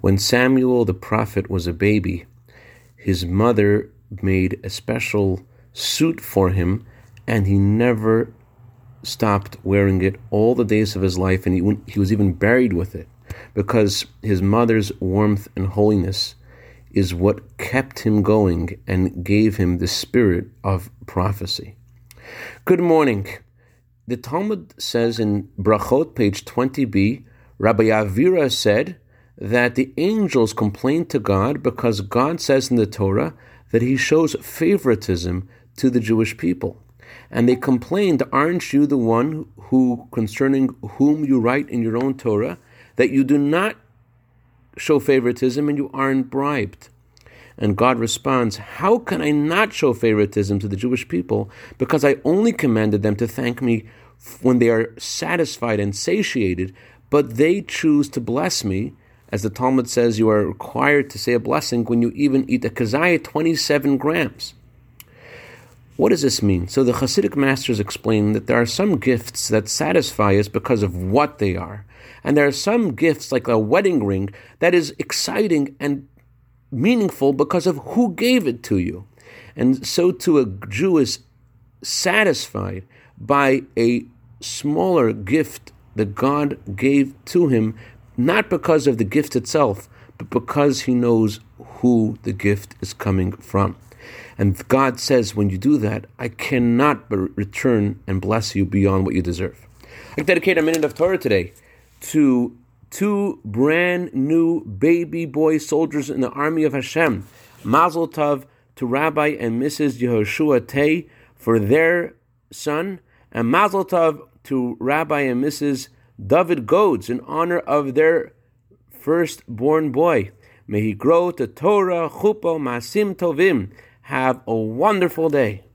When Samuel the prophet was a baby, his mother made a special suit for him, and he never stopped wearing it all the days of his life, and he, he was even buried with it because his mother's warmth and holiness is what kept him going and gave him the spirit of prophecy. Good morning. The Talmud says in Brachot, page 20b, Rabbi Avira said that the angels complained to God because God says in the Torah that he shows favoritism to the Jewish people. And they complained, Aren't you the one who, concerning whom you write in your own Torah, that you do not show favoritism and you aren't bribed? And God responds, How can I not show favoritism to the Jewish people? Because I only commanded them to thank me when they are satisfied and satiated, but they choose to bless me. As the Talmud says, you are required to say a blessing when you even eat a kazaya 27 grams. What does this mean? So the Hasidic masters explain that there are some gifts that satisfy us because of what they are. And there are some gifts, like a wedding ring, that is exciting and meaningful because of who gave it to you. And so too a Jew is satisfied by a smaller gift that God gave to him, not because of the gift itself, but because he knows who the gift is coming from. And God says, when you do that, I cannot but return and bless you beyond what you deserve. I dedicate a minute of Torah today to two brand new baby boy soldiers in the army of Hashem. Mazel Tov to Rabbi and Mrs. Yehoshua Tay for their son, and Mazel Tov to Rabbi and Mrs. David Goads in honor of their firstborn boy. May he grow to Torah, Chuppah, Ma'asim Tovim have a wonderful day.